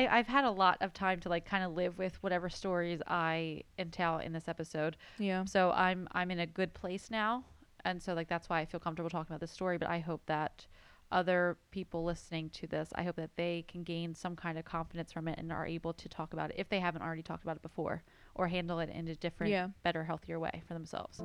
I, I've had a lot of time to like kind of live with whatever stories I entail in this episode. Yeah. So I'm I'm in a good place now, and so like that's why I feel comfortable talking about this story. But I hope that other people listening to this, I hope that they can gain some kind of confidence from it and are able to talk about it if they haven't already talked about it before, or handle it in a different, Yeah. better, healthier way for themselves.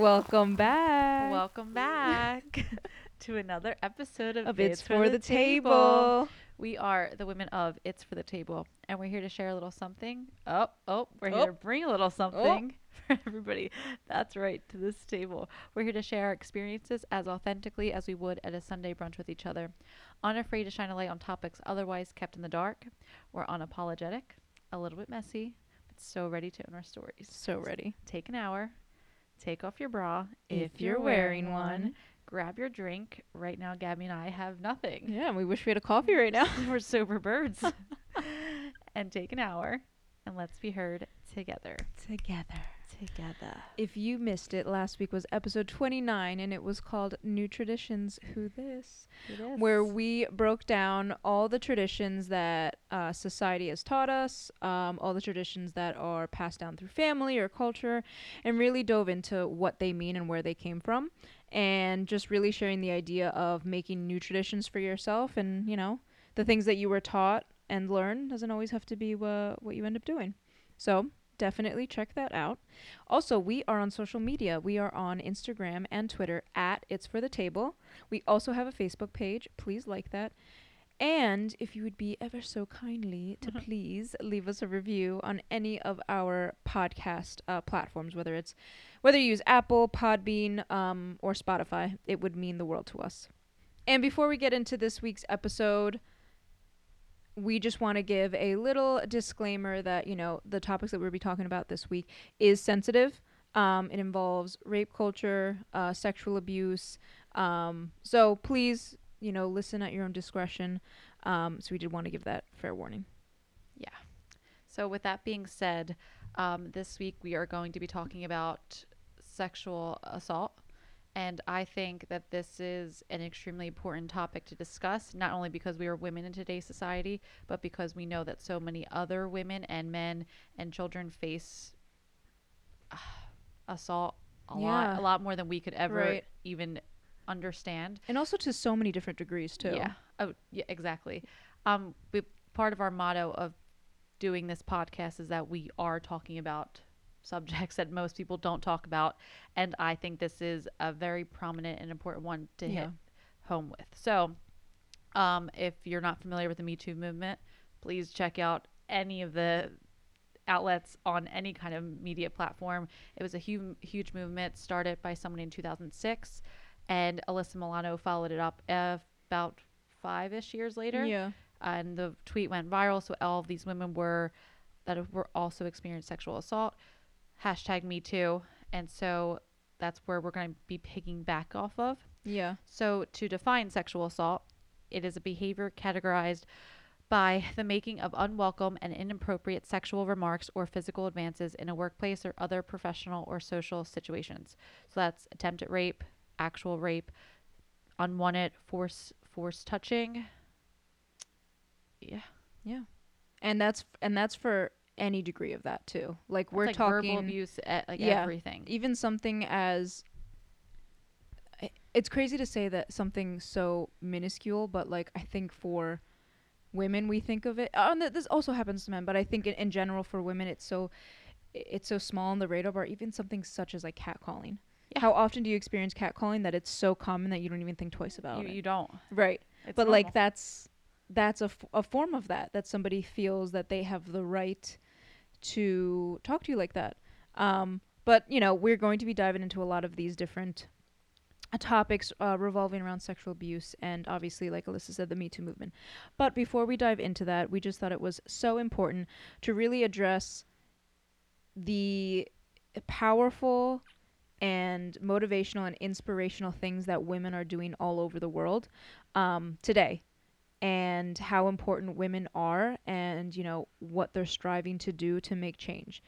Welcome back. Welcome back to another episode of, of It's for the Table. We are the women of It's for the Table, and we're here to share a little something. Oh, oh, we're Oh. here to bring a little something oh. for everybody. That's right, to this table. We're here to share our experiences as authentically as we would at a Sunday brunch with each other, unafraid to shine a light on topics otherwise kept in the dark. We're unapologetic, a little bit messy, but so ready to own our stories. So ready. Take an hour, take off your bra If you're wearing one. Grab your drink. Right now, Gabby and I have nothing. Yeah, and we wish we had a coffee right now. We're sober birds. and take an hour and let's be heard together. Together. Together. If you missed it, last week was episode 29 and it was called New Traditions Who This? Where we broke down all the traditions that uh, society has taught us, um, all the traditions that are passed down through family or culture, and really dove into what they mean and where they came from. And just really sharing the idea of making new traditions for yourself and, you know, the things that you were taught and learned doesn't always have to be wha- what you end up doing. So, definitely check that out. Also, we are on social media. We are on Instagram and Twitter at It's For The Table. We also have a Facebook page. Please like that. And if you would be ever so kindly to please leave us a review on any of our podcast uh, platforms, whether it's whether you use Apple, Podbean, um, or Spotify, it would mean the world to us. And before we get into this week's episode, we just want to give a little disclaimer that you know the topics that we'll be talking about this week is sensitive. Um, it involves rape culture, uh, sexual abuse. Um, so please, you know, listen at your own discretion. Um, so we did want to give that fair warning. Yeah. So, with that being said, um, this week we are going to be talking about sexual assault. And I think that this is an extremely important topic to discuss, not only because we are women in today's society, but because we know that so many other women and men and children face uh, assault a lot, a lot more than we could ever Right. even understand. And also to so many different degrees too. Yeah. Oh, yeah, exactly. Um, we, part of our motto of doing this podcast is that we are talking about subjects that most people don't talk about, and I think this is a very prominent and important one to Yeah. hit home with. So, um, if you're not familiar with the Me Too movement, please check out any of the outlets on any kind of media platform. It was a huge, huge movement started by someone in 2006, and Alyssa Milano followed it up about five ish years later. Yeah. And the tweet went viral. So all of these women were that were also experienced sexual assault. Hashtag Me Too. And so that's where we're going to be picking back off of. Yeah. So, to define sexual assault, it is a behavior categorized by the making of unwelcome and inappropriate sexual remarks or physical advances in a workplace or other professional or social situations. So that's attempted rape, actual rape, unwanted force force touching. Yeah. Yeah, And that's and that's for any degree of that too. Like That's we're like talking verbal abuse, e- like Yeah. everything. even something as it's crazy to say that something so minuscule but like i think for women we think of it uh, th- this also happens to men but i think in, in general for women it's so it's so small on the radar bar even something such as like catcalling Yeah. how often do you experience catcalling that it's so common that you don't even think twice about You, it you don't. right It's but like normal. that's that's a, f- a form of that that somebody feels that they have the right to talk to you like that. Um but you know we're going to be diving into a lot of these different uh, topics uh, revolving around sexual abuse and obviously like alyssa said the me too movement. But before we dive into that we just thought it was so important to really address the powerful and motivational and inspirational things that women are doing all over the world um, today and how important women are and, you know, what they're striving to do to make change.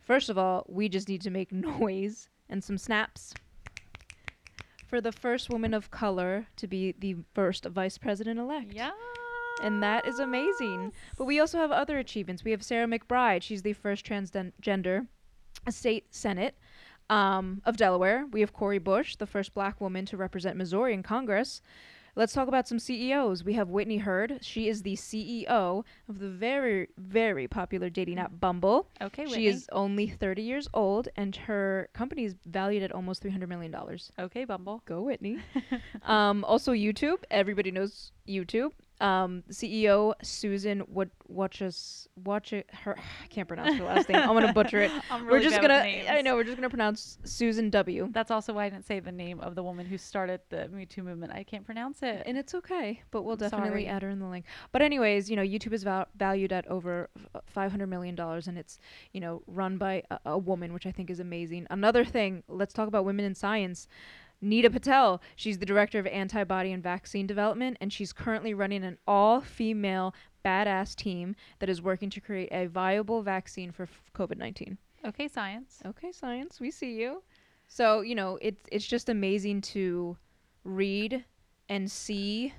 First of all, we just need to make noise and some snaps for the first woman of color to be the first vice president elect. Yeah. And that is amazing. But we also have other achievements. We have Sarah McBride. She's the first transgender state senate um, of Delaware. We have Cori Bush, the first black woman to represent Missouri in Congress. Let's talk about some CEOs. We have Whitney Herd. She is the CEO of the very, very popular dating app Bumble. Okay, Whitney. She is only 30 years old, and her company is valued at almost $300 million. Okay, Bumble. Go Whitney. um, also, YouTube. Everybody knows YouTube um, CEO Susan would watch us watch it. Her I can't pronounce her last name. I'm gonna butcher it. I'm we're just gonna. I know we're just gonna pronounce Susan W. That's also why I didn't say the name of the woman who started the Me Too movement. I can't pronounce it. And it's okay, but we'll I'm definitely sorry. add her in the link. But anyways, you know, YouTube is val- valued at over 500 million dollars, and it's you know run by a, a woman, which I think is amazing. Another thing, let's talk about women in science. Nita Patel, she's the director of antibody and vaccine development, and she's currently running an all-female badass team that is working to create a viable vaccine for COVID 19. Okay, science. Okay, science, we see you. So, you know, it's it's just amazing to read and see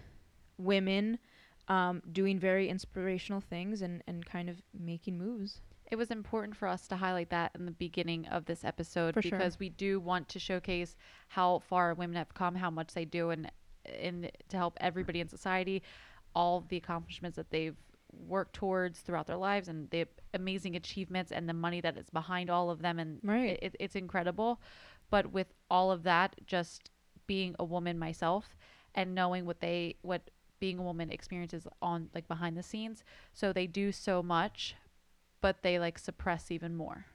women um, doing very inspirational things and, and kind of making moves. It was important for us to highlight that in the beginning of this episode For sure. because we do want to showcase how far women have come, how much they do, and and to help everybody in society, all the accomplishments that they've worked towards throughout their lives, and the amazing achievements and the money that is behind all of them, and Right. it, it's incredible. But with all of that, just being a woman myself and knowing what they what being a woman experiences on like behind the scenes, so they do so much but they like suppress even more.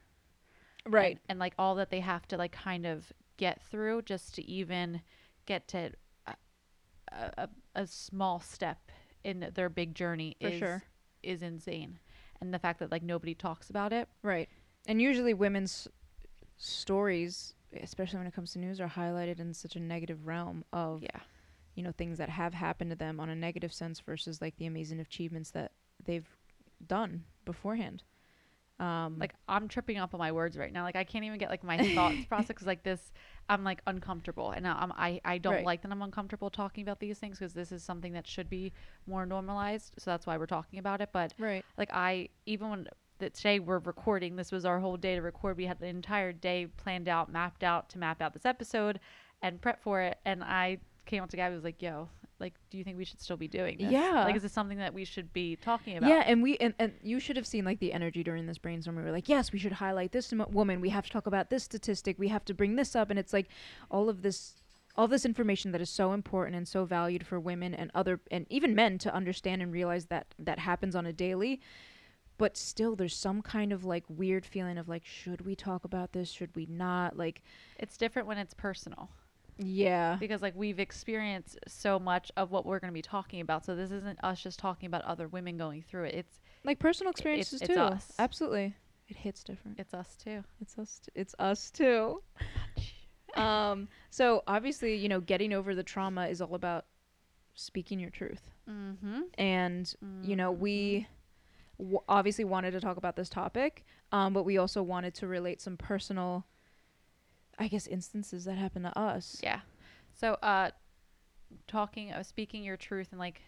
And, and, like all that they have to like kind of get through just to even get to uh, a, a, a small step in their big journey For is sure. is insane. And the fact that like nobody talks about it. Right. And usually women's stories, especially when it comes to news, are highlighted in such a negative realm of, Yeah. you know, things that have happened to them on a negative sense versus like the amazing achievements that they've done beforehand. Um, Like I'm tripping up on my words right now. Like I can't even get like my thoughts processed because like this, I'm like uncomfortable, and I'm I I don't Right. like that I'm uncomfortable talking about these things because this is something that should be more normalized. So that's why we're talking about it. But right. like I even when that today we're recording, this was our whole day to record. We had the entire day planned out, mapped out to map out this episode and prep for it. And I came up to Gabby and was like, "Yo, like, do you think we should still be doing this? Yeah. like, is this something that we should be talking about?" Yeah, and we and, and you should have seen like the energy during this brainstorm. We were like, yes, we should highlight this woman. We have to talk about this statistic. We have to bring this up, and it's like all of this, all this information that is so important and so valued for women and other and even men to understand and realize that that happens on a daily. But still, there's some kind of like weird feeling of like, should we talk about this? Should we not? Like, it's different when it's personal yeah, because like we've experienced so much of what we're going to be talking about. So this isn't us just talking about other women going through it. It's like personal experiences it's too. us. Absolutely, it hits different. it's us too. It's us. T- it's us too. um. So obviously, you know, getting over the trauma is all about speaking your truth, Mm-hmm. and you know, we w- obviously wanted to talk about this topic, um, but we also wanted to relate some personal, I guess, instances that happen to us. Yeah. So, uh, talking, uh, speaking your truth and like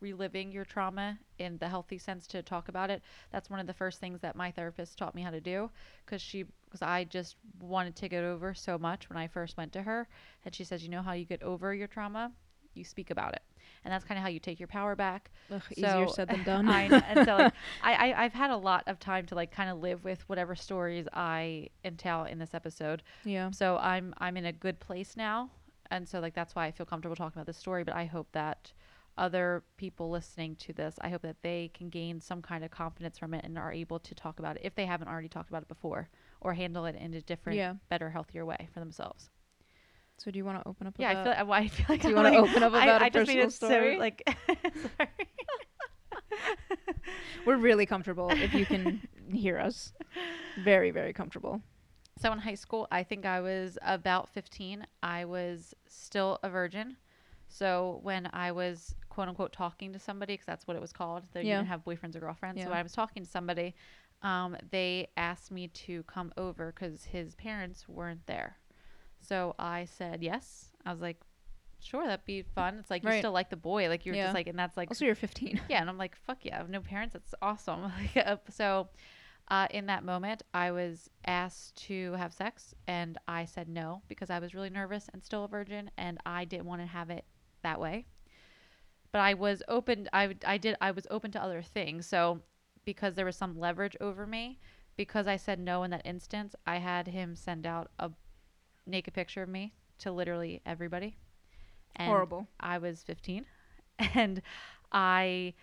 reliving your trauma in the healthy sense to talk about it. That's one of the first things that my therapist taught me how to do because she, because I just wanted to get over so much when I first went to her. And she says, you know how you get over your trauma? You speak about it. And that's kind of how you take your power back. Ugh, easier So, said than done. I know. And so like, I, I, I've had a lot of time to like kind of live with whatever stories I entail in this episode. yeah. So I'm I'm in a good place now, and so like that's why I feel comfortable talking about this story. But I hope that other people listening to this, I hope that they can gain some kind of confidence from it and are able to talk about it if they haven't already talked about it before, or handle it in a different, Yeah. better, healthier way for themselves. So do you want to open up? Yeah, I feel like, well, I feel like Do you I'm wanna like- open up I- about a I just made personal it so, story? like, sorry. We're really comfortable if you can hear us. Very, very comfortable. So in high school, I think I was about 15. I was still a virgin. So when I was quote unquote talking to somebody because that's what it was called. They Yeah. didn't have boyfriends or girlfriends. Yeah. So when I was talking to somebody, um, they asked me to come over because his parents weren't there. So I said yes. I was like, sure, that'd be fun. It's like you Right. still like the boy, like you're Yeah. just like, and that's like Also, you're 15. yeah, and I'm like, fuck yeah, I have no parents. That's awesome. Like, uh, so, uh, in that moment, I was asked to have sex, and I said no because I was really nervous and still a virgin, and I didn't want to have it that way. But I was open. I I did. I was open to other things. So, because there was some leverage over me, because I said no in that instance, I had him send out a naked picture of me to literally everybody. And Horrible. I was 15 and I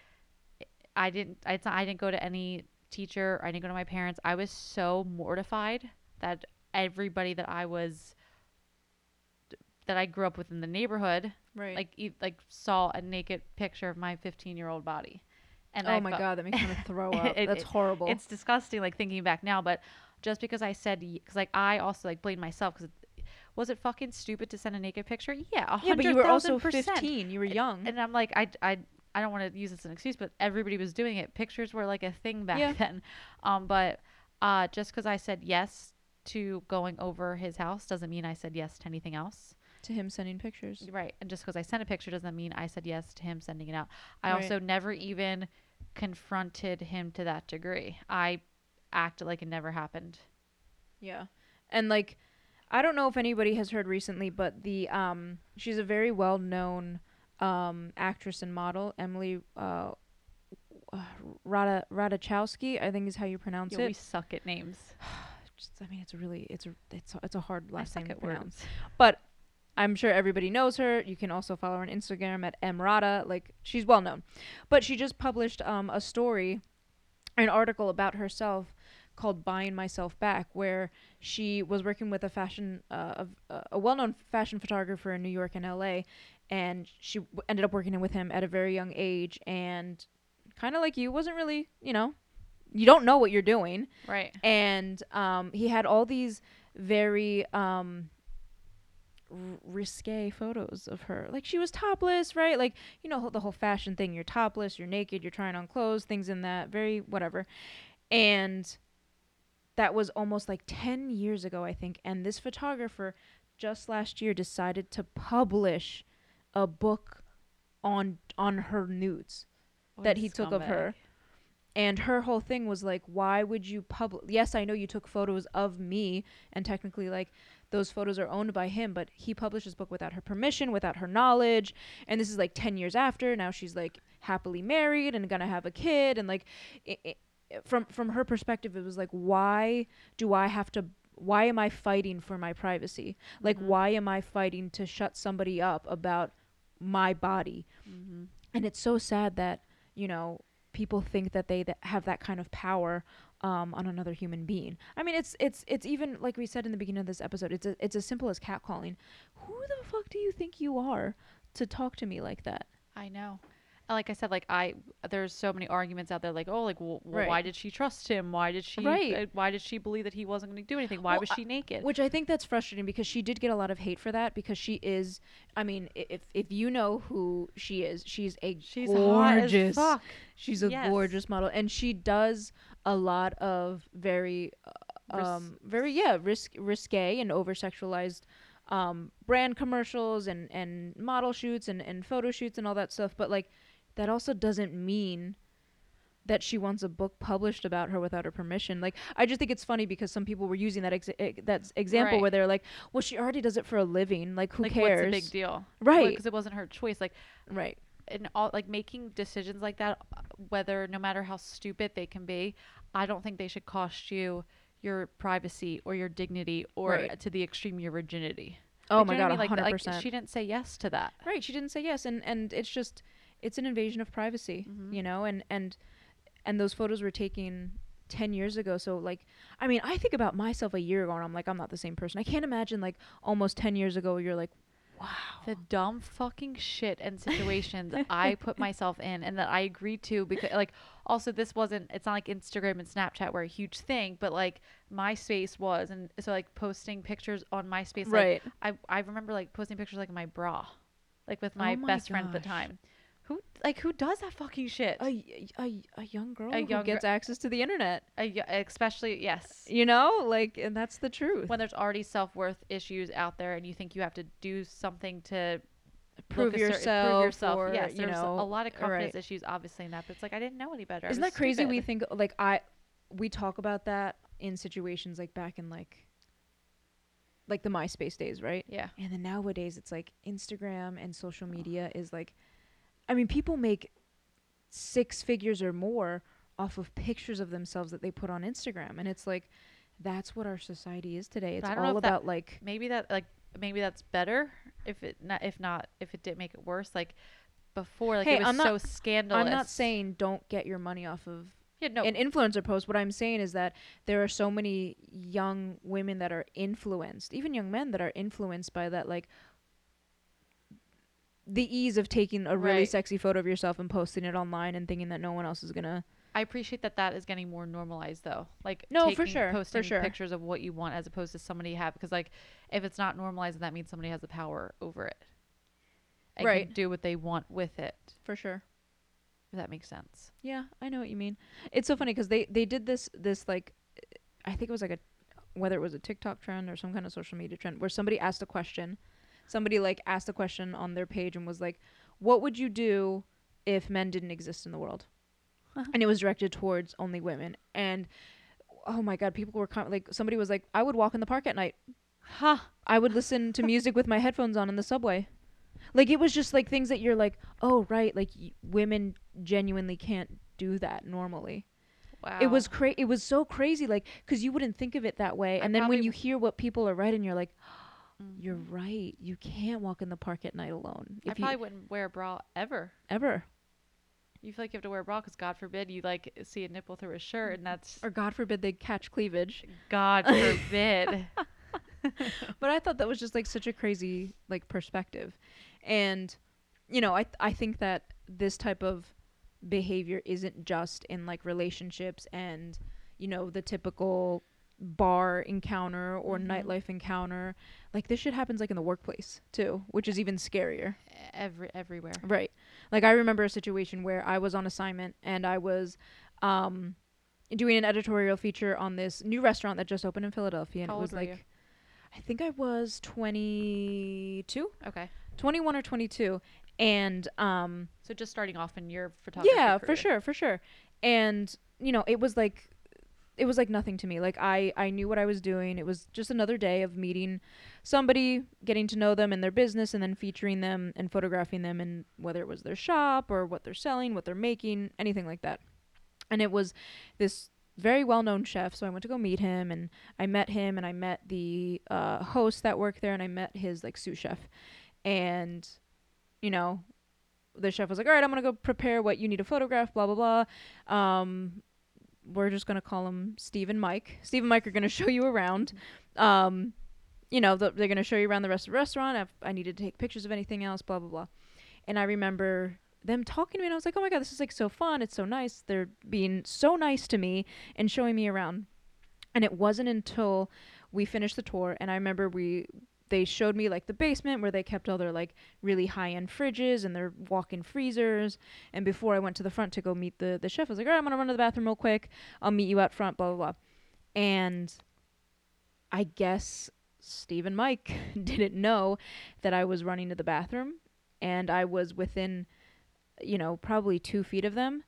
I didn't I, I didn't go to any teacher I didn't go to my parents. I was so mortified that everybody that I was that I grew up with in the neighborhood Right. like e- like saw a naked picture of my 15-year-old body. And oh I my felt- god, that makes me want to throw up. It- That's it- horrible. it's disgusting like thinking back now but just because i said because like i also like blamed myself because was it fucking stupid to send a naked picture yeah yeah, but you were also 100,000%. 15. You were young. and i'm like i i i don't want to use this as an excuse but everybody was doing it pictures were like a thing back Yeah. then um but uh just because i said yes to going over his house doesn't mean i said yes to anything else to him sending pictures. Right. And just because I sent a picture doesn't mean I said yes to him sending it out. I Right. also never even confronted him to that degree. I acted like it never happened. Yeah. And like I don't know if anybody has heard recently, but the um she's a very well known um actress and model, Emily uh Rada Ratajkowski, I think is how you pronounce it. we suck at names. Just, I mean, it's a really it's a it's a, it's a hard I last suck name to pronounce. words. But I'm sure everybody knows her. You can also follow her on Instagram at emrata. Like she's well known, but she just published um, a story, an article about herself called "Buying Myself Back," where she was working with a fashion uh, of- uh, a well-known fashion photographer in New York and L.A. and she w- ended up working with him at a very young age and kind of like you wasn't really you know you don't know what you're doing Right. and um, he had all these very um, r- risque photos of her. Like she was topless, right? Like you know the whole fashion thing. You're topless, you're naked, you're trying on clothes, things in that very whatever. And that was almost like 10 years ago, I think. And this photographer just last year decided to publish a book on on her nudes What that he took of her. And her whole thing was like, why would you publish? Yes, I know you took photos of me, and technically, like, those photos are owned by him, but he published his book without her permission, without her knowledge. And this is like 10 years after. Now she's like happily married and gonna have a kid. And like, i i from, from her perspective, it was like, why do I have to? Why am I fighting for my privacy? Like, Mhm. why am I fighting to shut somebody up about my body? Mhm. and it's so sad that you know people think that they th- have that kind of power um, on another human being. I mean, it's it's it's even like we said in the beginning of this episode. It's a, it's as simple as catcalling. Who the fuck do you think you are to talk to me like that? I know. Like I said, like I, there's so many arguments out there. Like, oh, like, well, well, Right. why did she trust him? Why did she? Right. uh, why did she believe that he wasn't going to do anything? Why Well, was she naked? Which I think that's frustrating because she did get a lot of hate for that because she is. I mean, if if you know who she is, she's a She's hot as gorgeous. fuck. She's a Yes. gorgeous model, and she does a lot of very, uh, um, very yeah, risk risque and over sexualized, um, brand commercials and and model shoots and and photo shoots and all that stuff. But like, that also doesn't mean that she wants a book published about her without her permission. Like, I just think it's funny because some people were using that eh, that example Right. where they're like, "Well, she already does it for a living. Like, who like, cares?" what's a big deal? Right. Because it wasn't her choice. Like, Right. and all like making decisions like that, whether no matter how stupid they can be, I don't think they should cost you your privacy or your dignity or Right. to the extreme your virginity. Oh Like, my you know what I god. Like, hundred like, percent. she didn't say yes to that. Right, she didn't say yes, and and it's just it's an invasion of privacy, Mhm. you know, and and and those photos were taken 10 years ago. So like i mean i think about myself a year ago and i'm like i'm not the same person. I can't imagine like almost 10 years ago you're like wow. The dumb fucking shit and situations I put myself in and that I agreed to because like also this wasn't it's not like Instagram and Snapchat were a huge thing, but like MySpace was. And so like posting pictures on MySpace like right. I I remember like posting pictures like my bra, like with my, Oh my best friend at the time, Who like who does that fucking shit? A, a, a young girl A who young gets access to the internet. A especially yes. You know, like, and that's the truth. When there's already self worth issues out there, and you think you have to do something to prove look a cer- yourself, prove yourself. or, yes, you know, a lot of confidence right. issues, obviously in that. But it's like I didn't know any better. Isn't that crazy? We think like I, we talk about that in situations like back in like, like the MySpace days, right? Yeah. And then nowadays it's like Instagram and social media is like, I mean, people make six figures or more off of pictures of themselves that they put on Instagram, and it's like, that's what our society is today. It's I don't know all if that- about like, maybe that like maybe that's better if it not if not if it didn't make it worse like before like Hey, it was I'm not- so scandalous I'm not saying don't get your money off of yeah no an influencer post. What I'm saying is that there are so many young women that are influenced, even young men that are influenced by that, like the ease of taking a really Right. sexy photo of yourself and posting it online and thinking that no one else is gonna. I appreciate that that is getting more normalized though like No, for taking- sure, for posting sure. pictures of what you want as opposed to somebody have because like if it's not normalized that means somebody has the power over it and Right. can do what they want with it For sure. if that makes sense Yeah, I know what you mean. It's so funny because they they did this this like, I think it was like a whether it was a TikTok trend or some kind of social media trend where somebody asked a question, somebody like asked a question on their page and was like, "What would you do if men didn't exist in the world?" Uh-huh. and it was directed towards only women. And oh my god, people were com- like, somebody was like, "I would walk in the park at night. huh I would listen to music with my headphones on in the subway." Like it was just like things that you're like, "Oh right, like y- women genuinely can't do that normally." wow It was cra- it was so crazy like cuz you wouldn't think of it that way. I And then when you hear what people are writing you're like, Mhm. "You're right. You can't walk in the park at night alone." I If you probably wouldn't wear a bra ever ever you feel like you have to wear a bra because God forbid you like see a nipple through a shirt and that's or god forbid they catch cleavage. God forbid. but I thought that was just like such a crazy like perspective, and you know I I think that this type of behavior isn't just in like relationships and you know the typical bar encounter or Mhm. nightlife encounter like this shit happens like in the workplace too which is even scarier Every everywhere. right like i remember a situation where i was on assignment and i was um doing an editorial feature on this new restaurant that just opened in philadelphia and How it was like you? I think I was 22, Okay. 21 or 22. And um So just starting off in your photography. yeah, for sure, for sure. And you know, it was like it was like nothing to me. Like I I knew what I was doing. It was just another day of meeting somebody, getting to know them and their business and then featuring them and photographing them and whether it was their shop or what they're selling, what they're making, anything like that. And it was this very well known chef. So I went to go meet him and I met him and I met the uh, host that worked there and I met his like sous chef. And, you know, the chef was like, all right, I'm to go prepare what you need to photograph, blah, blah, blah. Um, we're just going to call them Steve and Mike. Steve and Mike are going to show you around. Um, you know, th- they're going to show you around the rest of the restaurant. If I needed to take pictures of anything else, blah, blah, blah. And I remember them talking to me and I was like, "Oh my god, this is like so fun. It's so nice. They're being so nice to me and showing me around." And it wasn't until we finished the tour and I remember we they showed me like the basement where they kept all their like really high-end fridges and their walk-in freezers and before I went to the front to go meet the the chef I was like, "All right, I'm going to run to the bathroom real quick. I'll meet you out front, blah blah blah." And I guess Steve and Mike didn't know that I was running to the bathroom and I was within you know, probably two feet of them.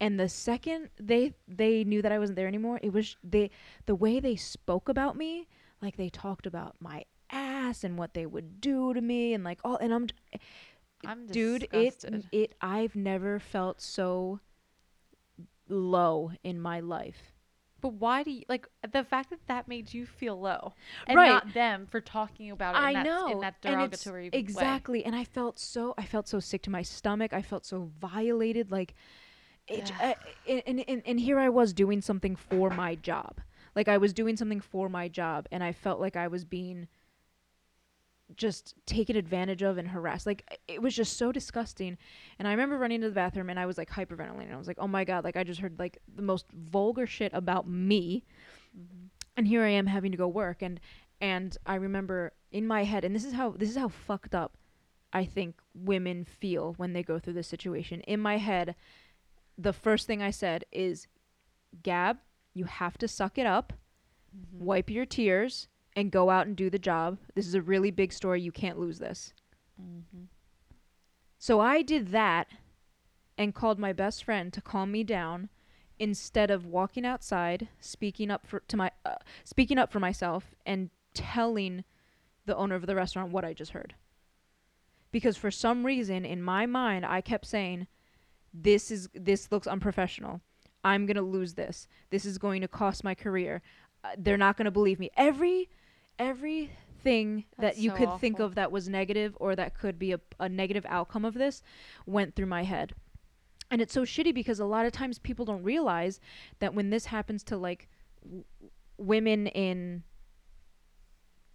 And the second they they knew that I wasn't there anymore, it was they the way they spoke about me, like they talked about my ass and what they would do to me and like all and I'm I'm dude, it disgusted. it I've never felt so low in my life. But why do you like the fact that that made you feel low, and Right. not them for talking about it? In I that, know in that and derogatory way? exactly and i felt so i felt so sick to my stomach i felt so violated like it, uh, and, and and here i was doing something for my job like i was doing something for my job and i felt like i was being just taken advantage of and harassed like it was just so disgusting and i remember running to the bathroom and i was like hyperventilating i was like oh my god like i just heard like the most vulgar shit about me Mhm. and here I am having to go work and and I remember in my head and this is how this is how fucked up I think women feel when they go through this situation. In my head, the first thing I said is, Gab, you have to suck it up, Mm-hmm. wipe your tears, and go out and do the job. This is a really big story. You can't lose this. Mm-hmm. So I did that and called my best friend to calm me down instead of walking outside, speaking up for to my uh, speaking up for myself and telling the owner of the restaurant what I just heard. Because for some reason in my mind I kept saying this is this looks unprofessional. I'm going to lose this. This is going to cost my career. Uh, they're not going to believe me. Every everything that you so could think awful. of that was negative or that could be a, a negative outcome of this went through my head. And it's so shitty because a lot of times people don't realize that when this happens to like w- women in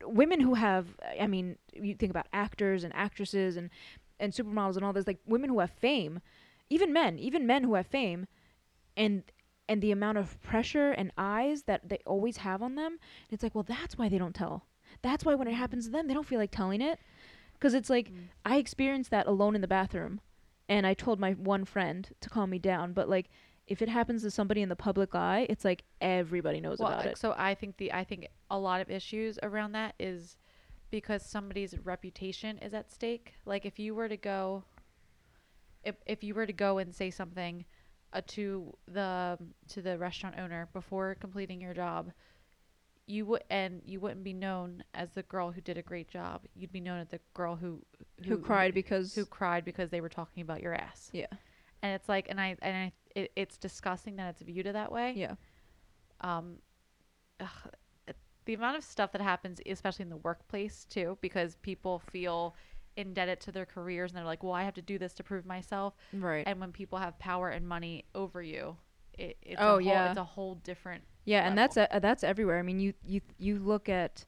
women who have I mean, you think about actors and actresses and and supermodels and all this like women who have fame, even men, even men who have fame and and the amount of pressure and eyes that they always have on them, it's like, well, that's why they don't tell. That's why when it happens to them, they don't feel like telling it. Cuz it's like Mm. I experienced that alone in the bathroom and I told my one friend to calm me down, but like if it happens to somebody in the public eye, it's like everybody knows well, about it. so I think the I think a lot of issues around that is because somebody's reputation is at stake. Like if you were to go, if if you were to go and say something uh, to the to the restaurant owner before completing your job, you would and you wouldn't be known as the girl who did a great job. You'd be known as the girl who Who, cried because who cried because they were talking about your ass. yeah. And it's like, and I and I, it, it's disgusting that it's viewed that way Yeah. um, ugh, the amount of stuff that happens, especially in the workplace too, because people feel indebted to their careers and they're like, well, I have to do this to prove myself. Right. And when people have power and money over you, it, it's Oh, a whole, yeah. it's a whole different. Yeah, and that's uh, that's everywhere. I mean, you you you look at,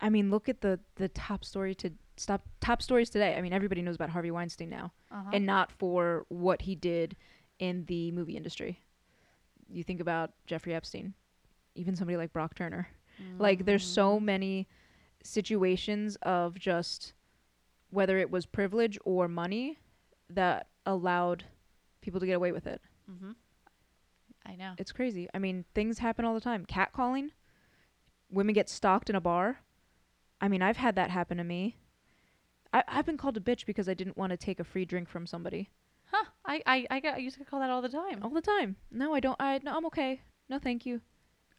I mean, look at the the top story to stop top stories today. I mean, everybody knows about Harvey Weinstein now, Uh-huh. and not for what he did in the movie industry. You think about Jeffrey Epstein, even somebody like Brock Turner. Like, there's so Mm. many situations of just whether it was privilege or money that allowed people to get away with it. Mm-hmm. I know. It's crazy. I mean, things happen all the time. Catcalling, women get stalked in a bar. I mean, I've had that happen to me. I, I've been called a bitch because I didn't want to take a free drink from somebody Huh? I I I, got, I used to call that all the time. all the time. No, I don't. I no, I'm okay. No, thank you.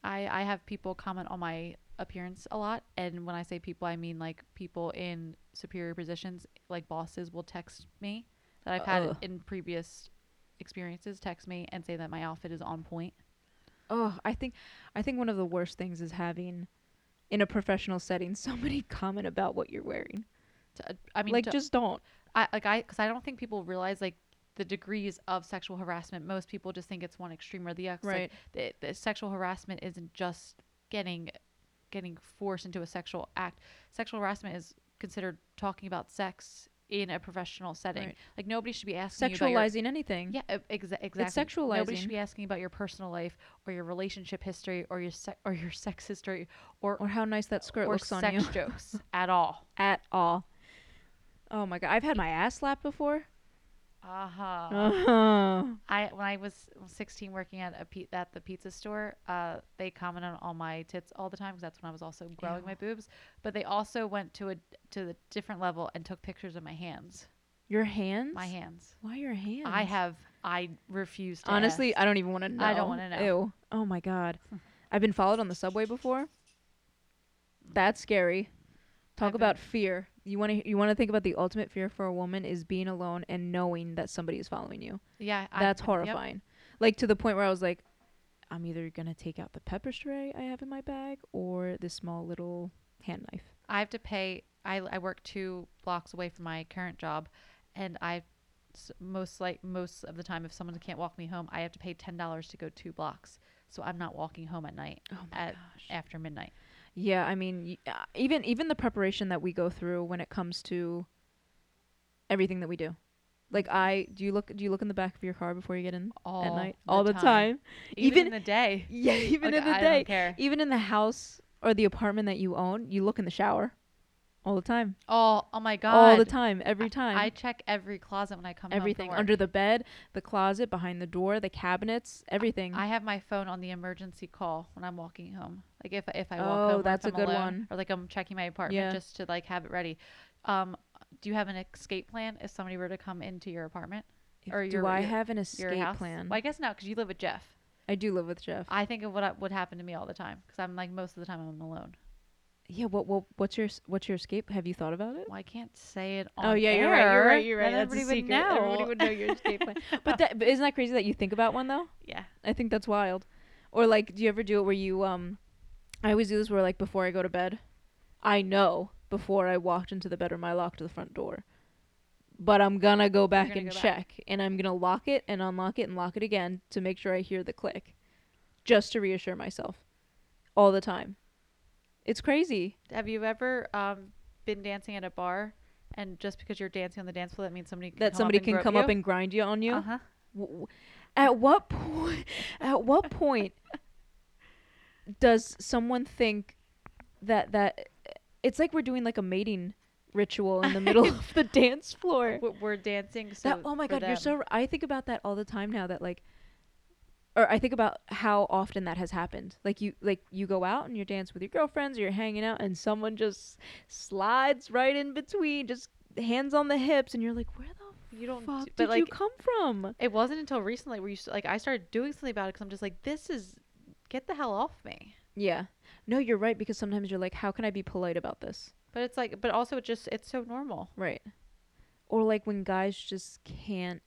I I have people comment on my appearance a lot, and when I say people, I mean like people in superior positions, like bosses, will text me that I've had Ugh. in previous experiences. Text me and say that my outfit is on point. Oh, I think I think one of the worst things is having in a professional setting somebody comment about what you're wearing. To, uh, I mean, like to- just don't. I like I because I don't think people realize like the degrees of sexual harassment. Most people just think it's one extreme or the other. Right. Like, the, the sexual harassment isn't just getting getting forced into a sexual act. Sexual harassment is considered talking about sex in a professional setting. Right. Like nobody should be asking you about your, Sexualizing anything. yeah, exa- exactly. Nobody sexualizing. should be asking about your personal life or your relationship history or your se- or your sex history or Or how nice that skirt or looks on sex you. jokes at all. At all. Oh my god, I've had my ass slapped before. Uh-huh. Uh-huh. I when I was 16 working at a pe- at the pizza store, uh, they commented on all my tits all the time because that's when I was also growing my boobs. But they also went to a to the different level and took pictures of my hands. Your hands? My hands. Why your hands? I have. I refuse to. Honestly, ask. I don't even want to know. I don't wanna know. Ew. Oh my god. I've been followed on the subway before. That's scary. Talk I've been- about fear. You want to you want to think about the ultimate fear for a woman is being alone and knowing that somebody is following you. yeah, I- That's yep. horrifying. Like to the point where I was like I'm either going to take out the pepper spray I have in my bag or this small little hand knife. I have to pay. I I work two blocks away from my current job, and I most like most of the time, if someone can't walk me home, I have to pay ten dollars to go two blocks. So I'm not walking home at night Oh my at gosh. after midnight. Yeah, I mean, y- uh, even even the preparation that we go through when it comes to everything that we do. Like I, do you look do you look in the back of your car before you get in All at night? All the time. even, Even- in the day. Yeah, even Like, in the I day. don't care. Even in the house or the apartment that you own, you look in the shower. All the time. Oh, oh my god. All the time. Every time. I, I check every closet when I come everything home under the bed, the closet, behind the door, the cabinets, everything. I have my phone on the emergency call when I'm walking home. Like if if I walk Oh, home, or that's if a I'm good alone, one. Or like I'm checking my apartment Yeah. just to like have it ready. Um, do you have an escape plan if somebody were to come into your apartment If- or do your- I your- have an escape plan? Well, I guess not because you live with Jeff. I do live with Jeff. I think of what would happen to me all the time because I'm like most of the time I'm alone. Yeah. What? What? What's your What's your escape? Have you thought about it? Well, I can't say it Oh yeah, you're right. You're right. You're right. That's a everybody would secret. know. Everybody would know your escape plan. But that, but isn't that crazy that you think about one though? yeah. I think that's wild. Or like, do you ever do it where you um? I always do this where like before I go to bed, I know before I walked into the bedroom I locked the front door, but I'm gonna go back gonna and go back. check, and I'm gonna lock it and unlock it and lock it again to make sure I hear the click, just to reassure myself, all the time. It's crazy. Have you ever um been dancing at a bar and just because you're dancing on the dance floor that means somebody can That come somebody up and can come you? up and grind you on you. uh-huh. W- w- At what point? At what point does someone think that that it's like we're doing like a mating ritual in the middle of the dance floor? We're, dancing so That, oh my god, you're so. I think about that all the time now. That like, or I think about how often that has happened. Like you, like you go out and you dance with your girlfriends, or you're hanging out, and someone just slides right in between, just hands on the hips, and you're like, where the you don't fuck d- did but you come from? it wasn't until recently where you like I started doing something about it because I'm just like this is get the hell off me. Yeah. No, you're right because sometimes you're like, how can I be polite about this? But it's like, but also it just it's so normal. Right. Or like when guys just can't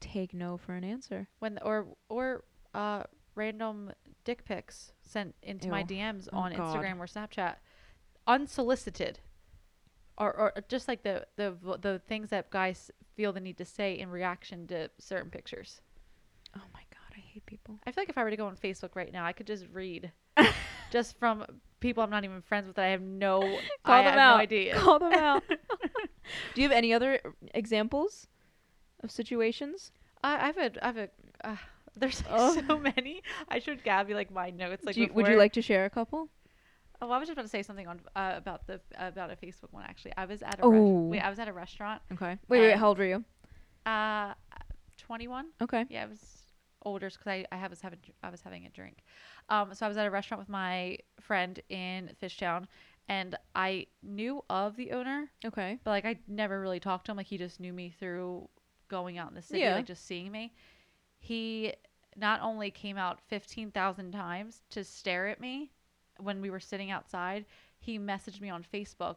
take no for an answer. When or or uh random dick pics sent into my Ew. DMs Oh, on God. Instagram or Snapchat, unsolicited, or or just like the the v- the things that guys feel the need to say in reaction to certain pictures. Oh my god, I hate people. I feel like if I were to go on Facebook right now, I could just read just from people I'm not even friends with that I have no Call I them have out. no idea. Call them out. Do you have any other examples of situations? I, I have a I have a uh, there's like Oh. so many. I showed Gabby like my notes like you, would you like to share a couple? Oh, I was just about to say something on uh, about the about a Facebook one actually. I was at a Oh. res- wait, I was at a restaurant. Okay. Wait, wait, Um, how old were you? Uh, 21. Okay. Yeah, I was older because I, I was having I was having a drink. Um, so I was at a restaurant with my friend in Fishtown, and I knew of the owner, Okay. but like I never really talked to him. Like he just knew me through going out in the city, Yeah. like just seeing me. He not only came out fifteen thousand times to stare at me when we were sitting outside, he messaged me on Facebook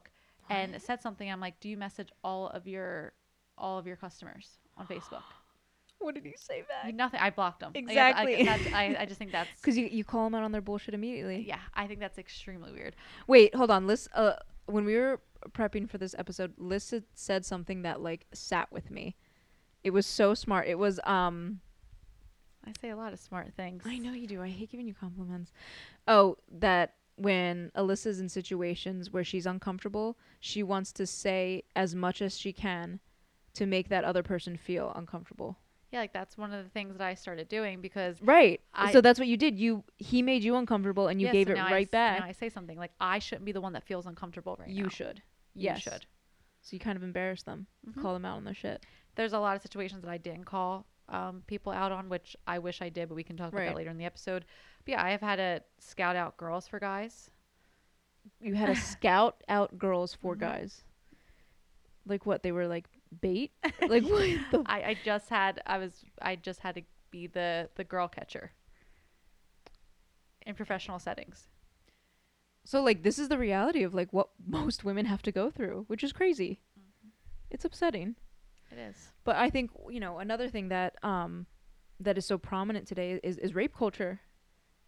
and said something. I'm like, "Do you message all of your all of your customers on Facebook?" What did he say back? Nothing. I blocked. Like, I- Exactly. I, I, I just think that's. Because you, you call them out on their bullshit immediately. Yeah, I think that's extremely weird. Wait, hold on. Liz, uh, when we were prepping for this episode, Liz said something that like sat with me. It was so smart. It was um. I say a lot of smart things. I know you do. I hate giving you compliments. Oh, that when Alyssa's in situations where she's uncomfortable, she wants to say as much as she can to make that other person feel uncomfortable. Yeah, like that's one of the things that I started doing because Right. I- so that's what you did. You he made you uncomfortable and you Yeah, gave so it I right s- back. Now I say something like I shouldn't be the one that feels uncomfortable right you now. should. You Yes. should. So you kind of embarrass them. Mhm. Call them out on their shit. There's a lot of situations that I didn't call um, people out on, which I wish I did, but we can talk about Right. that later in the episode. But yeah, I have had to scout out girls for guys. You had to scout out girls for Mhm. guys. Like what? They were like bait? Like what the I, I just had I was I just had to be the the girl catcher in professional settings. So like this is the reality of like what most women have to go through, which is crazy. It's upsetting. It is. But I think you know another thing that um that is so prominent today is is rape culture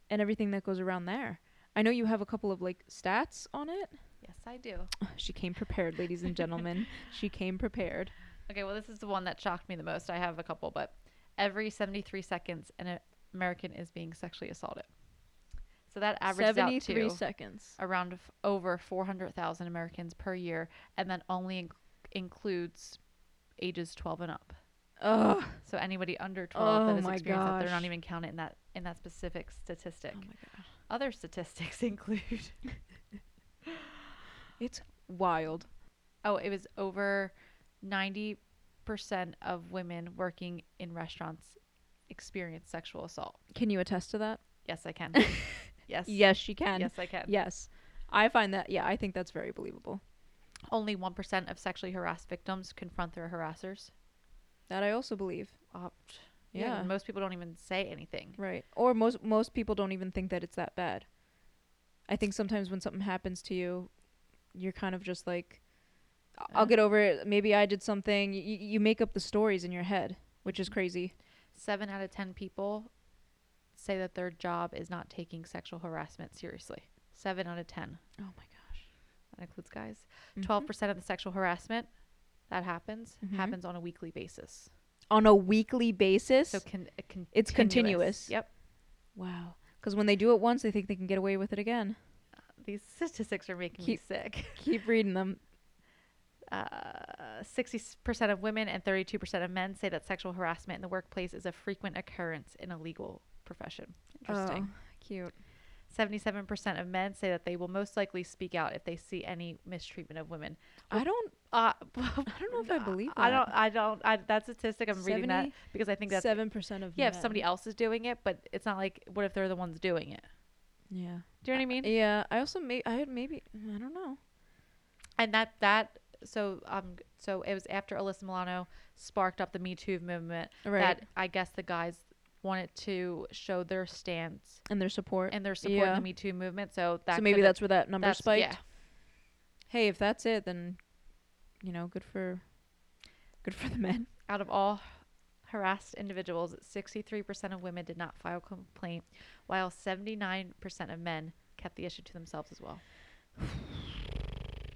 and everything that goes around there. I know you have a couple of like stats on it. Yes, I do. She came prepared, ladies and gentlemen. she came prepared. Okay, well, this is the one that shocked me the most. I have a couple, but every 73 seconds, an American is being sexually assaulted. So that averages out 73 to seconds. around f- over 400,000 Americans per year, and that only inc- includes ages 12 and up. Ugh. So anybody under 12 Oh that has experienced that, they're not even counted in that in that specific statistic. Oh. Other statistics include It's wild. Oh, it was over 90% of women working in restaurants experience sexual assault. Can you attest to that? Yes, I can. yes. Yes, she can. Yes, I can. Yes. I find that yeah, I think that's very believable. Only 1% of sexually harassed victims confront their harassers. That I also believe. Uh, yeah. Yeah. Most people don't even say anything. Right. Or most most people don't even think that it's that bad. I think sometimes when something happens to you, you're kind of just like "I- I'll get over it. Maybe I did something. You, you make up the stories in your head, which is crazy. Seven out of 10 people say that their job is not taking sexual harassment seriously. Seven out of 10. Oh my includes guys. Mhm. 12% of the sexual harassment that happens Mhm. happens on a weekly basis. On a weekly basis. So can, it can It's continuous. Yep. wow. Because when they do it once, they think they can get away with it again. These statistics are making Keep- me sick. Keep reading them. Uh, 60% of women and 32% of men say that sexual harassment in the workplace is a frequent occurrence in a legal profession. Interesting. Oh, cute. 77% of men say that they will most likely speak out if they see any mistreatment of women. I don't. Uh, I don't know if I believe that. I don't. I don't. I, that statistic, I'm reading that because I think that's seven percent of yeah. If somebody else is doing it, but it's not like what if they're the ones doing it? Yeah. Do you know what I mean? Yeah. I also may. I had maybe. I don't know. and that that so um so it was after Alyssa Milano sparked up the Me Too movement Right. that I guess the guys wanted to show their stance and their support. and their support in the Me Too movement. So that so maybe that's where that number spiked. Yeah, Hey, if that's it, then you know, good for good for the men. out of all harassed individuals, 63% of women did not file complaint, while 79% of men kept the issue to themselves as well.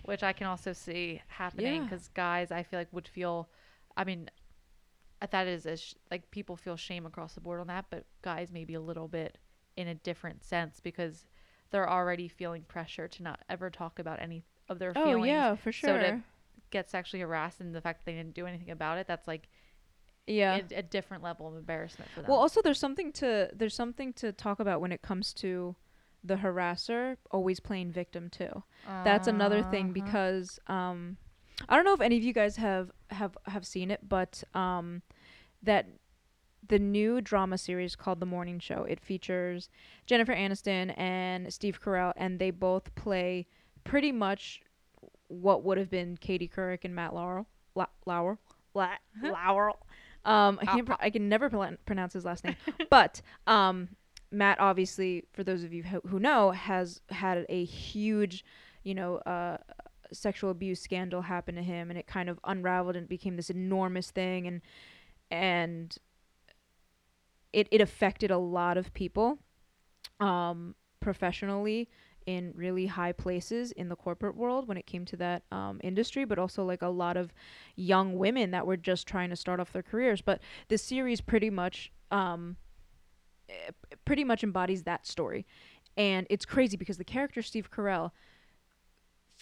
Which I can also see happening Yeah. because guys, I feel like would feel, I mean, that is a sh- like people feel shame across the board on that, but guys maybe a little bit in a different sense because they're already feeling pressure to not ever talk about any of their feelings. Oh yeah, for sure. so to- get sexually harassed, and the fact that they didn't do anything about it, that's like yeah. a, a different level of embarrassment for them. Well, also there's something to there's something to talk about when it comes to the harasser always playing victim too. That's another thing Uh-huh. because um I don't know if any of you guys have have have seen it, but um that the new drama series called The Morning Show. It features Jennifer Aniston and Steve Carell and they both play pretty much what would have been Katie Couric and Matt Laurel. La- Lauer. La- Laurel. Um, I can't. Pr- I can never pron- pronounce his last name, but um, Matt, obviously, for those of you who, who know, has had a huge, you know, uh, sexual abuse scandal happen to him, and it kind of unraveled and became this enormous thing, and and it it affected a lot of people, um, professionally in really high places in the corporate world when it came to that um, industry, but also like a lot of young women that were just trying to start off their careers. But the series pretty much um, eh, pretty much embodies that story, and it's crazy because the character Steve Carell.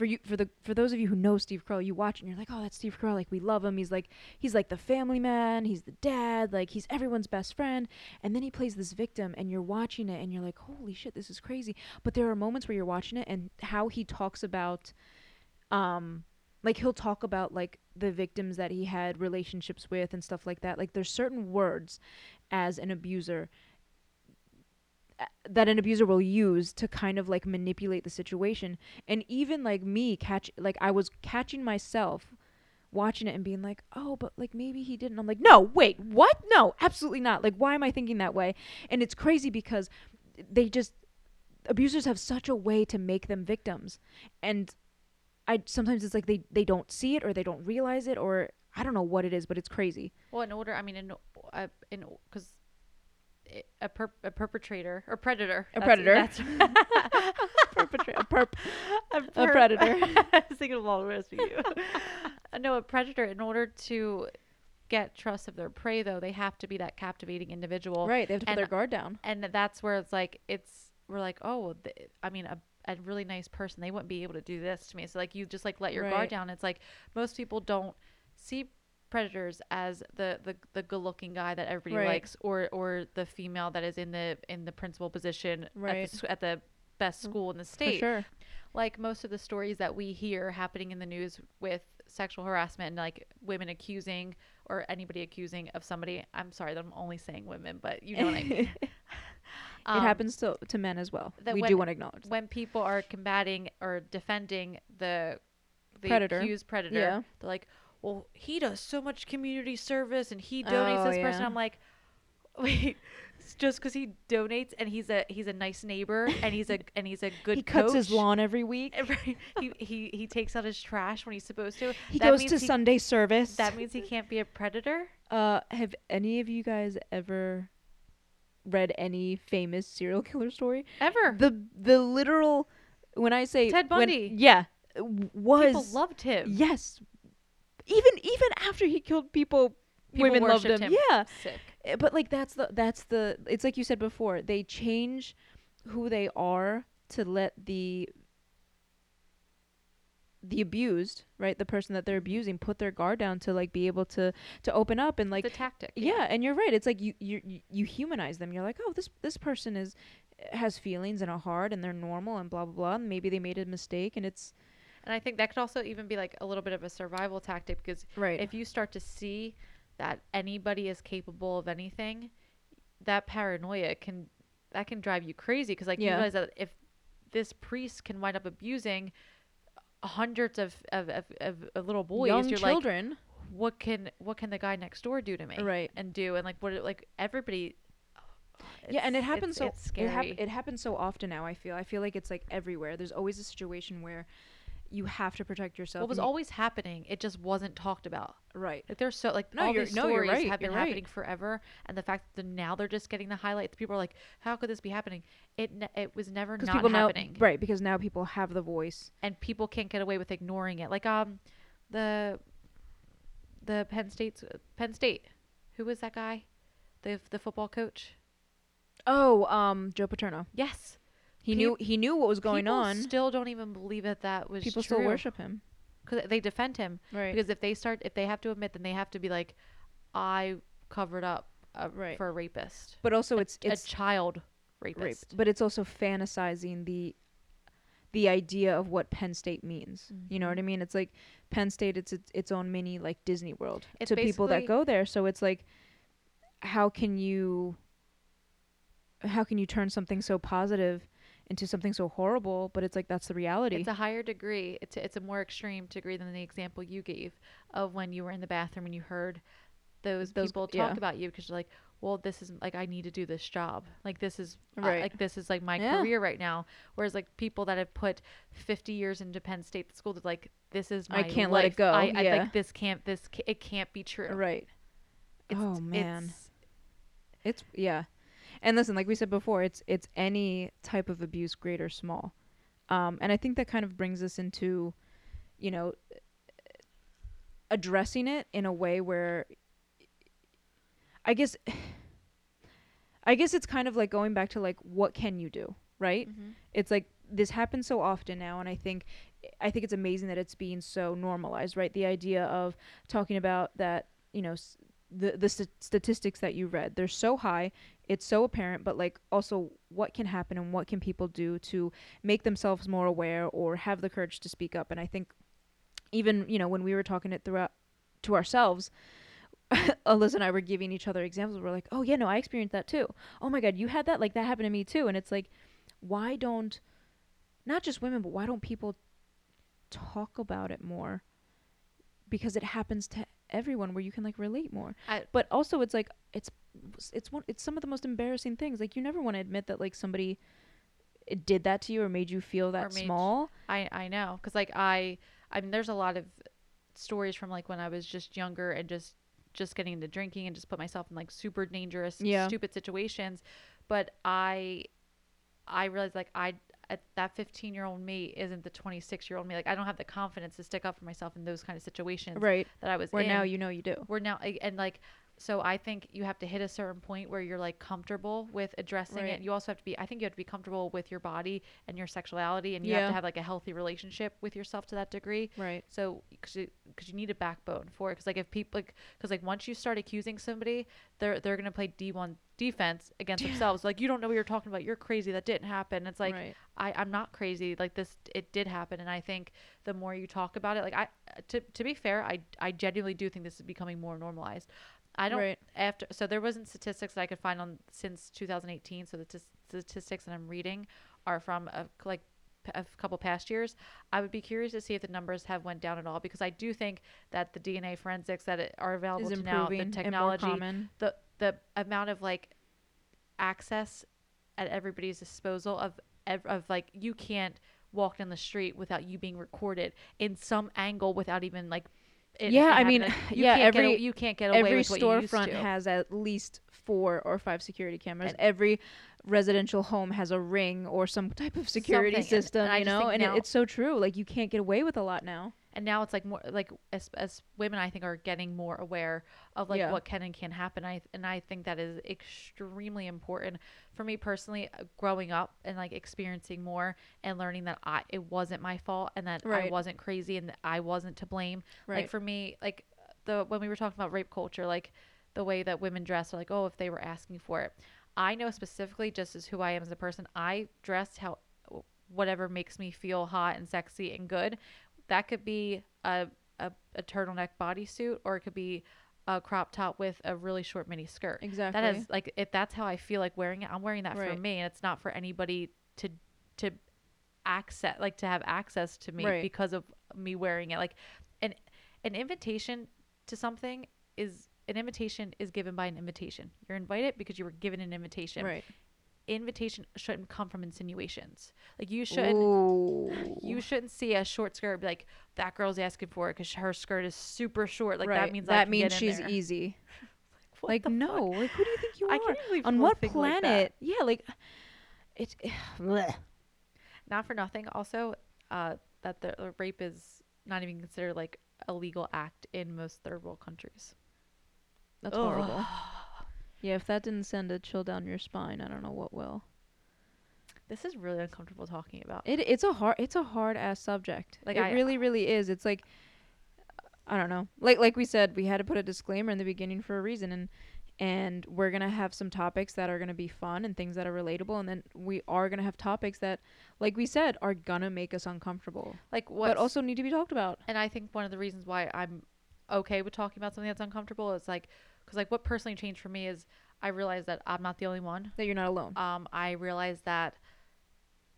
For you, for the for those of you who know Steve Carell, you watch and you're like, oh, that's Steve Carell. Like we love him. He's like he's like the family man. He's the dad. Like he's everyone's best friend. And then he plays this victim, and you're watching it, and you're like, holy shit, this is crazy. But there are moments where you're watching it, and how he talks about, um, like he'll talk about like the victims that he had relationships with and stuff like that. Like there's certain words as an abuser that an abuser will use to kind of like manipulate the situation. And even like me catch like i was catching myself watching it and being like oh but like maybe he didn't. I'm like no wait what? No absolutely not. Like why am i thinking that way? And it's crazy because they just abusers have such a way to make them victims. And i sometimes it's like they they don't see it or they don't realize it or i don't know what it is but it's crazy. Well, in order, I mean, in uh, in because a, per, a perpetrator or predator, A that's- predator. that's- Perpetra- a perp- a, a predator. I was thinking of all the rest of you. No, a predator. In order to get trust of their prey, though, they have to be that captivating individual, right they have to put their guard down and that's where it's like it's we're like, oh, th- I mean, a a really nice person, they wouldn't be able to do this to me. So like, you just like let your Right. guard down. It's like most people don't see predators as the the, the good looking guy that everybody Right. likes or or the female that is in the in the principal position at the, at the best Mm, school in the for state sure like most of the stories that we hear happening in the news with sexual harassment and like women accusing or anybody accusing of somebody. I'm sorry that I'm only saying women, but you know what I mean. Um, it happens to to men as well. We when, do want to acknowledge when people are combating or defending the the Predator. accused predator. Yeah. They're like, well, he does so much community service and he donates Oh, this person. I'm like, wait, it's just because he donates and he's a he's a nice neighbor and he's a and he's a good he cuts his lawn every week. He, he he takes out his trash when he's supposed to. He That goes to he- Sunday service. That means he can't be a predator. Uh, have any of you guys ever read any famous serial killer story? Ever. The the literal when I say Ted when- Bundy. yeah, w- was People loved him. yes. Even even after he killed people, People women loved him. him. Yeah, Sick. Eh, but like that's the that's the it's like you said before. They change who they are to let the the abused, right, the person that they're abusing, put their guard down to like be able to to open up and like the tactic. yeah, and you're right. It's like you you you- you humanize them. You're like, oh, this this person is has feelings and a heart, and they're normal, and blah blah blah. And maybe they made a mistake, and it's And I think that could also even be like a little bit of a survival tactic because right. if you start to see that anybody is capable of anything, that paranoia can that can drive you crazy because like you realize that if this priest can wind up abusing hundreds of of, of, of, little boys, Young you're like, children, what can what can the guy next door do to me? right? And do and like what like everybody. yeah, and it it's- happens so it's it, scary. hap- it happens so often now. I feel I feel like it's like everywhere. There's always a situation where you have to protect yourself. what was you- always happening, it just wasn't talked about. right. Like there's so like No, all these no, you're stories right, have been you're right. happening forever, and the fact that now they're just getting the highlight. The People are like, "How could this be happening?" It it was never not people happening, now right because now people have the voice. and people can't get away with ignoring it. Like um, the the Penn State's Penn State, who was that guy, the the football coach? Oh, um, Joe Paterno. Yes, He Peop- knew he knew what was going People on. Still don't even believe that that was true. people true. still worship him. because they defend him Right. because if they start if they have to admit, then they have to be like, I covered up a, Right. for a rapist. but also a- it's it's a child rape, rapist. but it's also fantasizing the the idea of what Penn State means. You know what I mm-hmm. mean? It's like Penn State. It's its, its own mini like Disney World It's to people that go there. So it's like, how can you? How can you turn something so positive into something so horrible? But it's like that's the reality. It's a higher degree. It's a, it's a more extreme degree than the example you gave of when you were in the bathroom and you heard those, Those- people talk yeah. about you because you're like, well, this is like I need to do this job. Like this is uh, like this is like my Yeah. career right now. Whereas like people that have put 50 years into Penn State school, they're like, this is my I can't let it go. I, I like this can't this it can't be true. right. It's- Oh, man. it's- It's yeah. And listen, like we said before, it's it's any type of abuse, great or small. Um, and I think that kind of brings us into, you know, addressing it in a way where I guess I guess it's kind of like going back to like what can you do, right? Mhm. It's like this happens so often now and I think I think it's amazing that it's being so normalized, right? The idea of talking about that, you know, s- the the st- statistics that you read, they're so high, it's so apparent, but like also what can happen and what can people do to make themselves more aware or have the courage to speak up? And I think even, you know, when we were talking it throughout to ourselves, Alyssa and I were giving each other examples. We're like, "Oh yeah, no, I experienced that too. Oh my god, you had that? Like that happened to me too." And it's like, why don't not just women, but why don't people talk about it more? Because it happens to everyone where you can like relate more. I- but also it's like it's it's one it's some of the most embarrassing things. Like you never want to admit that like somebody eh, did that to you or made you feel that small. I I know because like I I mean there's a lot of stories from like when I was just younger and just just getting into drinking and just put myself in like super dangerous Yeah. stupid situations but I I realized like I at that 15 year old me isn't the 26 year old me like I don't have the confidence to stick up for myself in those kind of situations Right. that I was Where in now you know you do. we're now and like So I think you have to hit a certain point where you're like comfortable with addressing Right. it. You also have to be I think you have to be comfortable with your body and your sexuality and you have to have like a healthy relationship with yourself to that degree. Right. So cuz you, cause you need a backbone for it cuz like if people like cuz like once you start accusing somebody, they're they're going to play D1 defense against themselves. Like you don't know what you're talking about. You're crazy. That didn't happen. It's like right. I, I'm not crazy. Like this, it did happen, and I think the more you talk about it, like I, to to be fair, I I genuinely do think this is becoming more normalized. I don't Right. after so there wasn't statistics that I could find on since 2018. So the t- statistics that I'm reading are from a, like a couple past years. I would be curious to see if the numbers have went down at all because I do think that the DNA forensics that are available to now, the technology, the the amount of like access at everybody's disposal of of like you can't walk down the street without you being recorded in some angle without even like it Yeah, I mean, you yeah, can't get every- a- you can't get away Every with what you used storefront to. has at least four or five security cameras. And- Every residential home has a ring or some type of security Something, system, and I you know? And it, it's so true. Like you can't get away with a lot now. And now it's like more like as, as women i think are getting more aware of like Yeah. what can and can't happen I, and i think that is extremely important for me personally uh, growing up and like experiencing more and learning that i it wasn't my fault and that i wasn't crazy and that i wasn't to blame Right. like for me like the when we were talking about rape culture like the way that women dress are like oh if they were asking for it i know specifically just as who i am as a person i dress how whatever makes me feel hot and sexy and good that could be a, a, a turtleneck bodysuit or it could be a crop top with a really short mini skirt exactly. that is like if that's how i feel like wearing it i'm wearing that for me and it's not for anybody to to access like to have access to me Right. because of me wearing it like an an invitation to something is an invitation is given by an invitation you're invited because you were given an invitation right. Invitation shouldn't come from insinuations like you shouldn't Ooh. you shouldn't see a short skirt be like that girl's asking for it because her skirt is super short like right. that means that means she's there. easy. What like the fuck? no, like who do you think you I are? On what think like planet? yeah, like it's bleh. not for nothing also uh that the, the rape is not even considered like a legal act in most third world countries that's horrible. Yeah, if that didn't send a chill down your spine, I don't know what will. this is really uncomfortable talking about It it's a hard it's a hard ass subject. Like, Like I- it really really is. It's like I don't know. Like like we said, we had to put a disclaimer in the beginning for a reason and and we're going to have some topics that are going to be fun and things that are relatable and then we are going to have topics that like we said are going to make us uncomfortable like what but also need to be talked about. and i think one of the reasons why i'm okay with talking about something that's uncomfortable is like because like what personally changed for me is i realized that i'm not the only one That you're not alone. um, I realized that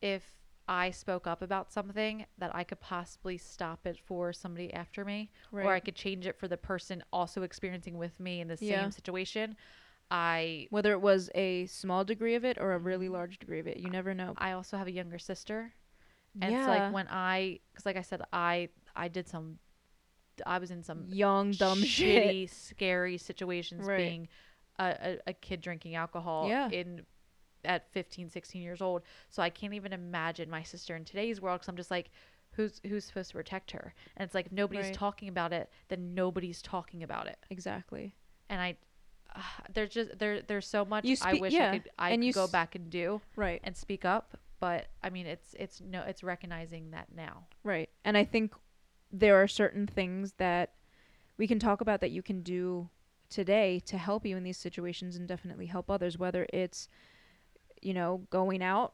if I spoke up about something, that I could possibly stop it for somebody after me, or I could change it for the person also experiencing with me in the Yeah. same situation. I Whether it was a small degree of it or a really large degree of it, you never know. I also have a younger sister, and yeah. it's like when I, because like I said, I I did some, I was in some young dumb shit. shitty, scary situations Right. being a, a, a kid drinking alcohol Yeah. in at 15 16 years old so i can't even imagine my sister in today's world because i'm just like who's who's supposed to protect her and it's like if nobody's Right. talking about it then nobody's talking about it Exactly. and i uh, there's just there there's so much You i wish yeah, i could i and could go s- back and do Right. and speak up but i mean it's it's no it's recognizing that now Right. And I think there are certain things that we can talk about that you can do today to help you in these situations and definitely help others, whether it's, you know, going out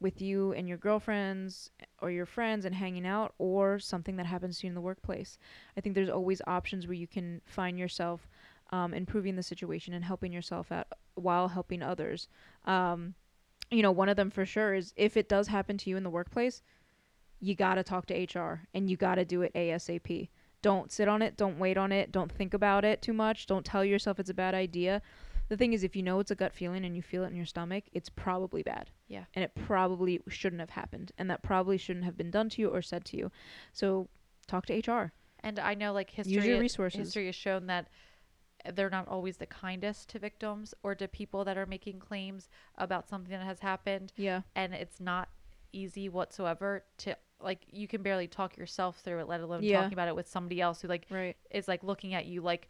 with you and your girlfriends or your friends and hanging out or something that happens to you in the workplace. I think there's always options where you can find yourself um, improving the situation and helping yourself out while helping others. Um, you know, one of them for sure is if it does happen to you in the workplace, you got to talk to HR and you got to do it ASAP. Don't sit on it. Don't wait on it. Don't think about it too much. Don't tell yourself it's a bad idea. The thing is, if you know it's a gut feeling and you feel it in your stomach, it's probably bad. Yeah. And it probably shouldn't have happened. And that probably shouldn't have been done to you or said to you. So talk to HR. and i know like history Use your resources. history has shown that they're not always the kindest to victims or to people that are making claims about something that has happened Yeah. and it's not easy whatsoever to like you can barely talk yourself through it let alone Yeah. talking about it with somebody else who like Right. is like looking at you like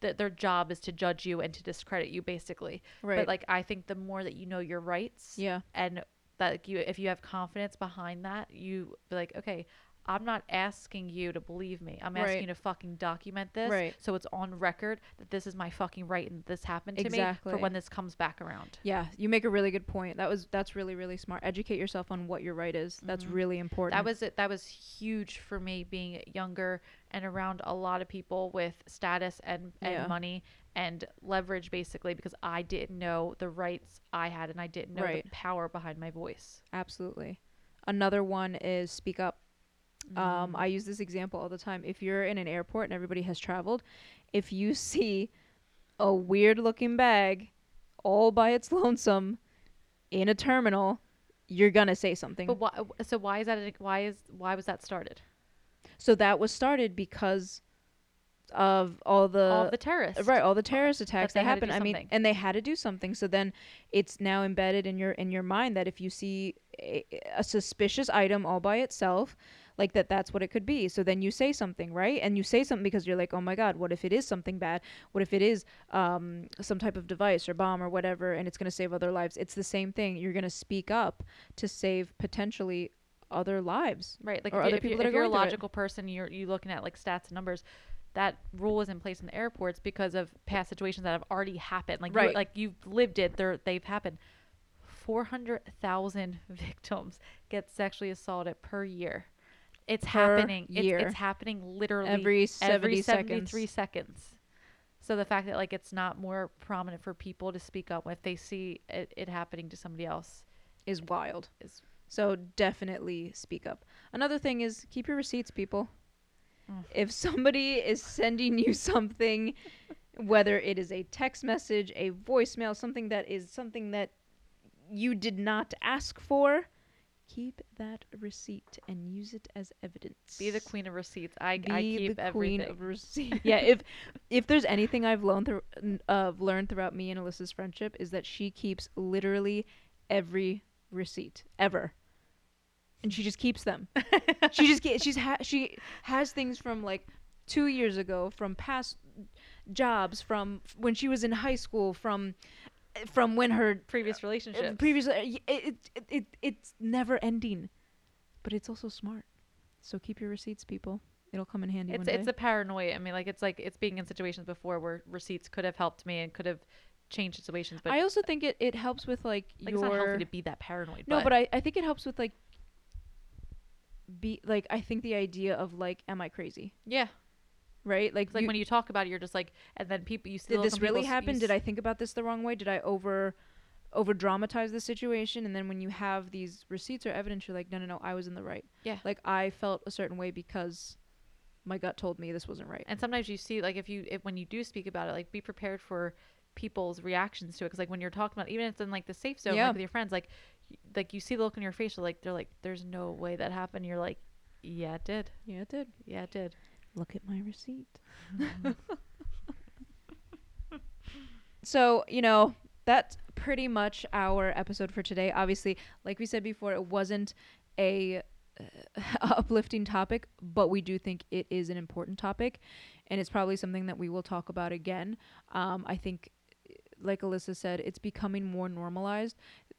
that their job is to judge you and to discredit you basically. Right. But like I think the more that you know your rights yeah. and that like, you if you have confidence behind that, you be like, okay, I'm not asking you to believe me. I'm asking Right. you to fucking document this Right. so it's on record that this is my fucking right and this happened to me for when this comes back around. Yeah, you make a really good point. That was that's really really smart. Educate yourself on what your right is. That's Mhm. really important. That was it. That was huge for me being younger and around a lot of people with status and, and Yeah. money and leverage basically because I didn't know the rights I had and I didn't know Right. the power behind my voice. absolutely. Another one is speak up. Um, I use this example all the time. If you're in an airport and everybody has traveled, if you see a weird looking bag all by its lonesome in a terminal, you're gonna say something. But why? So why is that? a- Why is why was that started? so that was started because of all the All the terrorists, right all the terrorist attacks that, happened i mean and they had to do something so then it's now embedded in your in your mind that if you see a, a suspicious item all by itself like that that's what it could be so then you say something right and you say something because you're like oh my god what if it is something bad what if it is um, some type of device or bomb or whatever and it's going to save other lives it's the same thing you're going to speak up to save potentially other lives Right. Like or if, other if, people you, that if are you're a logical person, you're you looking at like stats and numbers. That rule is in place in the airports because of past situations that have already happened. Like you, Right. like you've lived it. They're, they've happened. Four hundred thousand victims get sexually assaulted per year. It's happening. year. It's, it's happening literally every 70 every seconds 73 seconds. So the fact that like it's not more prominent for people to speak up if they see it, it happening to somebody else is wild is So definitely speak up. Another thing is keep your receipts, people. Mm. If somebody is sending you something, whether it is a text message, a voicemail, something that is something that you did not ask for, keep that receipt and use it as evidence. be the queen of receipts. I, Be I keep the queen everything. of receipt. yeah, if if there's anything I've learned through uh, learned throughout me and Alyssa's friendship is that she keeps literally every receipt ever, and she just keeps them. she just she's ha- she has things from like two years ago, from past jobs, from when she was in high school, from from when her previous relationships. previous uh, it, it, it it's never ending, but it's also smart. So keep your receipts, people. It'll come in handy it's it's a paranoia. I mean, like it's like it's being in situations before where receipts could have helped me and could have changed situations, but I also think it, it helps with like, like it's not healthy to be that paranoid. no, but I, I think it helps with like be like I think the idea of like am I crazy yeah, right like like you- when you talk about it, you're just like, and then people you see. did this really happen did I think about this the wrong way did I over over dramatize the situation and then when you have these receipts or evidence you're like no no no I was in the right Yeah. like I felt a certain way because my gut told me this wasn't right And sometimes you see like if you if, when you do speak about it, like be prepared for people's reactions to it. Because like when you're talking about even if it's in like the safe zone, Yeah. like with your friends, like like you see the look on your face, like they're like, "There's no way that happened." You're like, "Yeah, it did. yeah it did Yeah, it did." Look at my receipt. So you know that's pretty much our episode for today. Obviously like we said before it wasn't a uh, uplifting topic but we do think it is an important topic and it's probably something that we will talk about again. Um, i think like alyssa said it's becoming more normalized.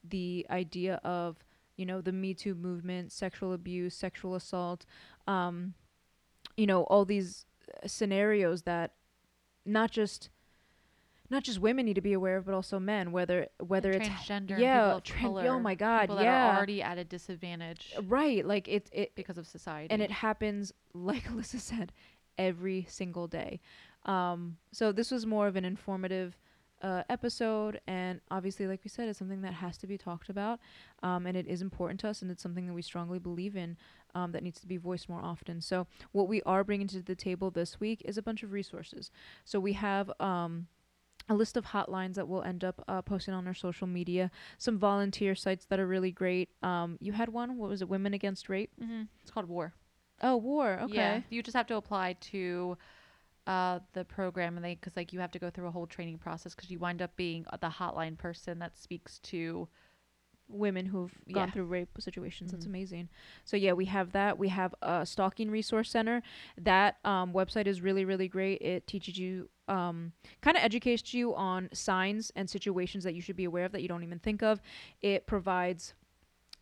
The idea of you know the me too movement sexual abuse sexual assault um, you know all these uh, scenarios that not just not just women need to be aware of but also men whether whether And it's transgender, yeah and people tran- color, oh my god people that yeah are already at a disadvantage right like it it because of society. and it happens like alyssa said every single day um so this was more of an informative uh, episode and obviously like we said it's something that has to be talked about um, and it is important to us and it's something that we strongly believe in um, that needs to be voiced more often. So what we are bringing to the table this week is a bunch of resources. So we have um, a list of hotlines that we'll end up uh, posting on our social media some volunteer sites that are really great. Um, you had one what was it women against rape? Hmm It's called war. oh war okay. Yeah, you just have to apply to uh, the program, and they because like you have to go through a whole training process because you wind up being the hotline person that speaks to women who've gone through rape situations. That's Mhm. amazing. So yeah, we have that. We have a stalking resource center. That um, website is really really great. It teaches you. Um, kind of educates you on signs and situations that you should be aware of that you don't even think of. It provides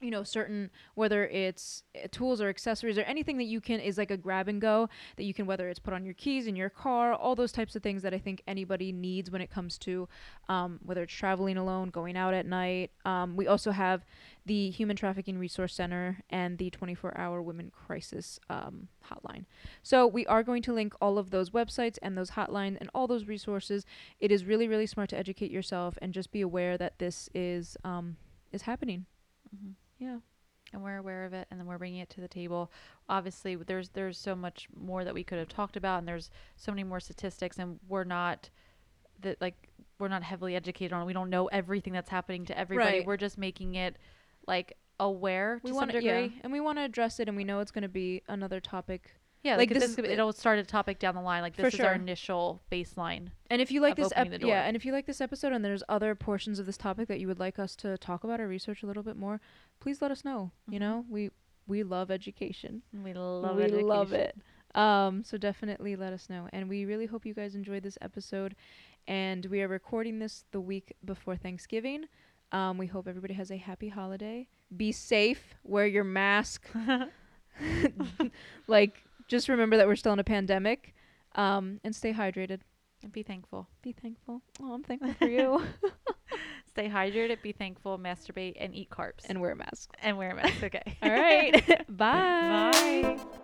you know certain whether it's uh, tools or accessories or anything that you can is like a grab and go that you can whether it's put on your keys in your car all those types of things that i think anybody needs when it comes to um, whether it's traveling alone going out at night. Um, we also have the human trafficking resource center and the 24-hour women crisis um, hotline. So we are going to link all of those websites and those hotlines and all those resources. It is really really smart to educate yourself and just be aware that this is um, is happening. Mhm. Yeah. And we're aware of it and then we're bringing it to the table. Obviously there's there's so much more that we could have talked about and there's so many more statistics and we're not that like we're not heavily educated on it. we don't know everything that's happening to everybody. Right. we're just making it like aware we to some to yeah, and we want to address it and we know it's going to be another topic. Yeah, like this this, it'll start a topic down the line. Like this is our initial baseline and if you like this ep- yeah and if you like this episode and there's other portions of this topic that you would like us to talk about or research a little bit more please let us know you Mhm. know? We we love education. We love we education. love it. Um so definitely let us know. And we really hope you guys enjoyed this episode. And we are recording this the week before thanksgiving. Um we hope everybody has a happy holiday. Be safe. Wear your mask. Like just remember that we're still in a pandemic. Um and stay hydrated. And be thankful. Be thankful. Oh i'm thankful for you stay hydrated be thankful masturbate and eat carbs. And wear a mask. And wear a mask okay. All right. Bye. Bye